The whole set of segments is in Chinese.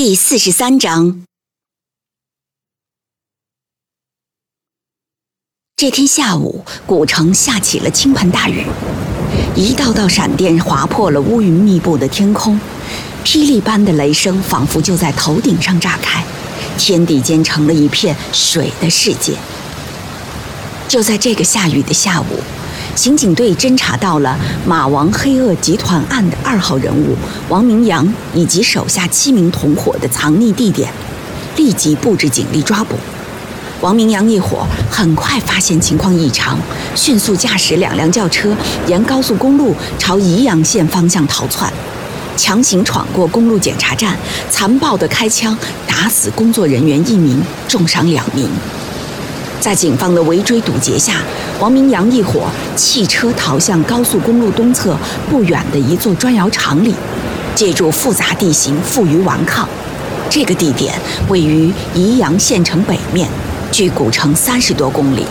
第四十三章。这天下午，古城下起了倾盆大雨，一道道闪电划破了乌云密布的天空，霹雳般的雷声仿佛就在头顶上炸开，天地间成了一片水的世界。就在这个下雨的下午。刑警队侦查到了马王黑恶集团案的二号人物王明阳以及手下七名同伙的藏匿地点，立即布置警力抓捕。王明阳一伙很快发现情况异常，迅速驾驶两辆轿车沿高速公路朝宜阳县方向逃窜，强行闯过公路检查站，残暴地开枪打死工作人员一名，重伤两名。在警方的围追堵截下，王明阳一伙弃车逃向高速公路东侧不远的一座砖窑厂里，借助复杂地形负隅顽抗。这个地点位于宜阳县城北面，距古城三十多公里。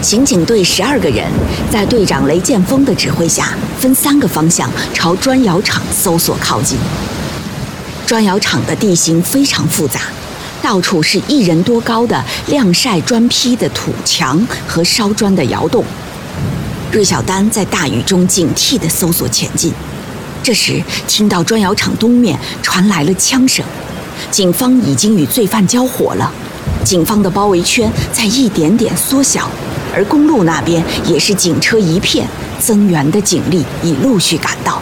刑警队十二个人在队长雷建锋的指挥下，分三个方向朝砖窑厂搜索靠近。砖窑厂的地形非常复杂，到处是一人多高的晾晒砖坯的土墙和烧砖的窑洞。芮小丹在大雨中警惕地搜索前进。这时，听到砖窑厂东面传来了枪声，警方已经与罪犯交火了。警方的包围圈在一点点缩小，而公路那边也是警车一片，增援的警力已陆续赶到。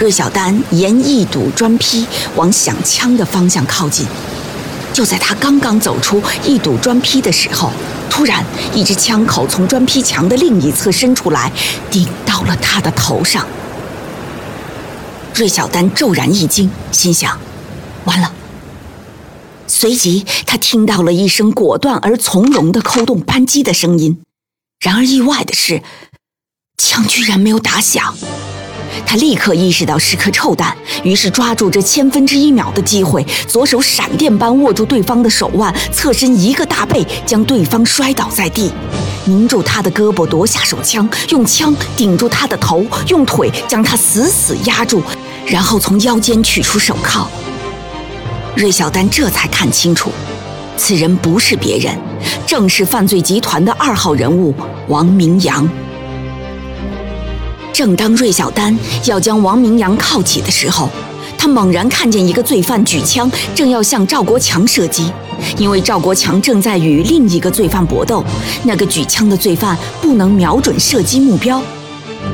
芮小丹沿一堵砖坯往响枪的方向靠近，就在他刚刚走出一堵砖坯的时候，突然一支枪口从砖坯墙的另一侧伸出来，顶到了他的头上。芮小丹骤然一惊，心想：完了。随即他听到了一声果断而从容的扣动扳机的声音，然而意外的是，枪居然没有打响。他立刻意识到是颗臭弹，于是抓住这千分之一秒的机会，左手闪电般握住对方的手腕，侧身一个大背将对方摔倒在地，拧住他的胳膊夺下手枪，用枪顶住他的头，用腿将他死死压住，然后从腰间取出手铐。芮小丹这才看清楚，此人不是别人，正是犯罪集团的二号人物王明阳。正当芮小丹要将王明阳铐起的时候，他猛然看见一个罪犯举枪，正要向赵国强射击。因为赵国强正在与另一个罪犯搏斗，那个举枪的罪犯不能瞄准射击目标。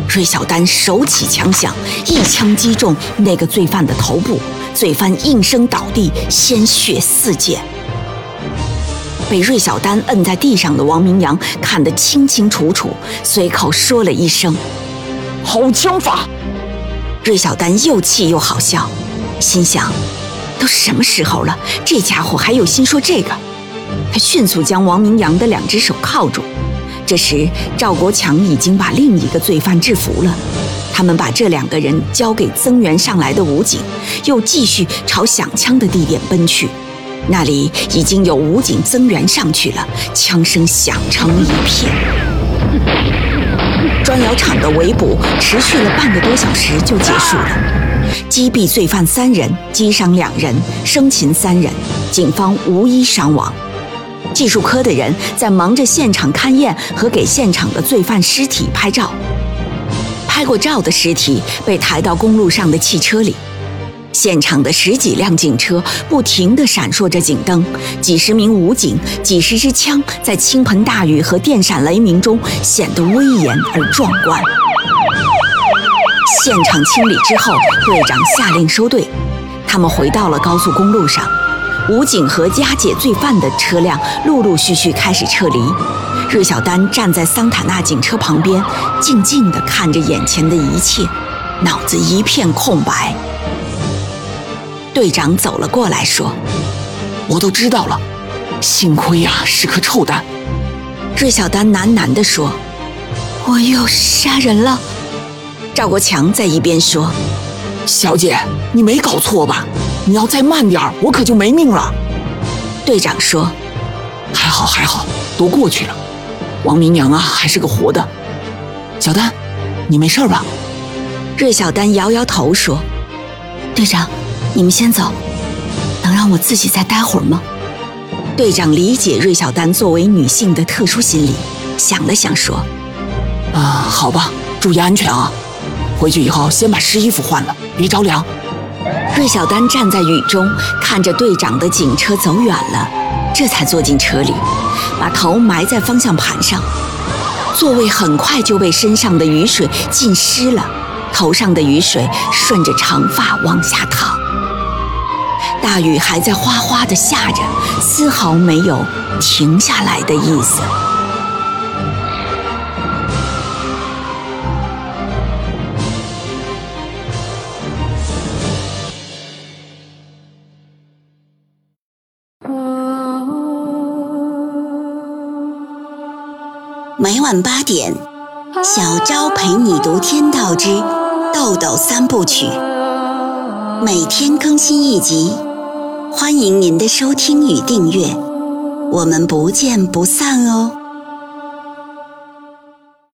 芮小丹手起枪响，一枪击中那个罪犯的头部，罪犯应声倒地，鲜血四溅。被芮小丹摁在地上的王明阳看得清清楚楚，随口说了一声。好枪法！芮小丹又气又好笑，心想：都什么时候了，这家伙还有心说这个？他迅速将王明阳的两只手铐住。这时，赵国强已经把另一个罪犯制服了。他们把这两个人交给增援上来的武警，又继续朝响枪的地点奔去。那里已经有武警增援上去了，枪声响成一片。砖窑厂的围捕持续了半个多小时就结束了，击毙罪犯三人，击伤两人，生擒三人，警方无一伤亡。技术科的人在忙着现场勘验和给现场的罪犯尸体拍照，拍过照的尸体被抬到公路上的汽车里。现场的十几辆警车不停地闪烁着警灯，几十名武警、几十支枪在倾盆大雨和电闪雷鸣中显得威严而壮观。现场清理之后，队长下令收队，他们回到了高速公路上。武警和押解罪犯的车辆陆陆续续开始撤离。芮小丹站在桑塔纳警车旁边，静静地看着眼前的一切。脑子一片空白。队长走了过来，说：“我都知道了，幸亏呀是颗臭蛋。”芮小丹喃喃地说：“我又杀人了。”赵国强在一边说：“小姐，你没搞错吧？你要再慢点我可就没命了。”队长说：“还好还好，都过去了。王明娘啊，还是个活的。小丹，你没事吧？”芮小丹摇摇头说：“队长。”你们先走，能让我自己再待会儿吗？队长理解芮小丹作为女性的特殊心理，想了想说：“啊，好吧，注意安全啊！回去以后先把湿衣服换了，别着凉。”芮小丹站在雨中，看着队长的警车走远了，这才坐进车里，把头埋在方向盘上。座位很快就被身上的雨水浸湿了，头上的雨水顺着长发往下淌。大雨还在哗哗的下着，丝毫没有停下来的意思。每晚八点，小昭陪你读《天道之豆豆三部曲》，每天更新一集。欢迎您的收听与订阅，我们不见不散哦。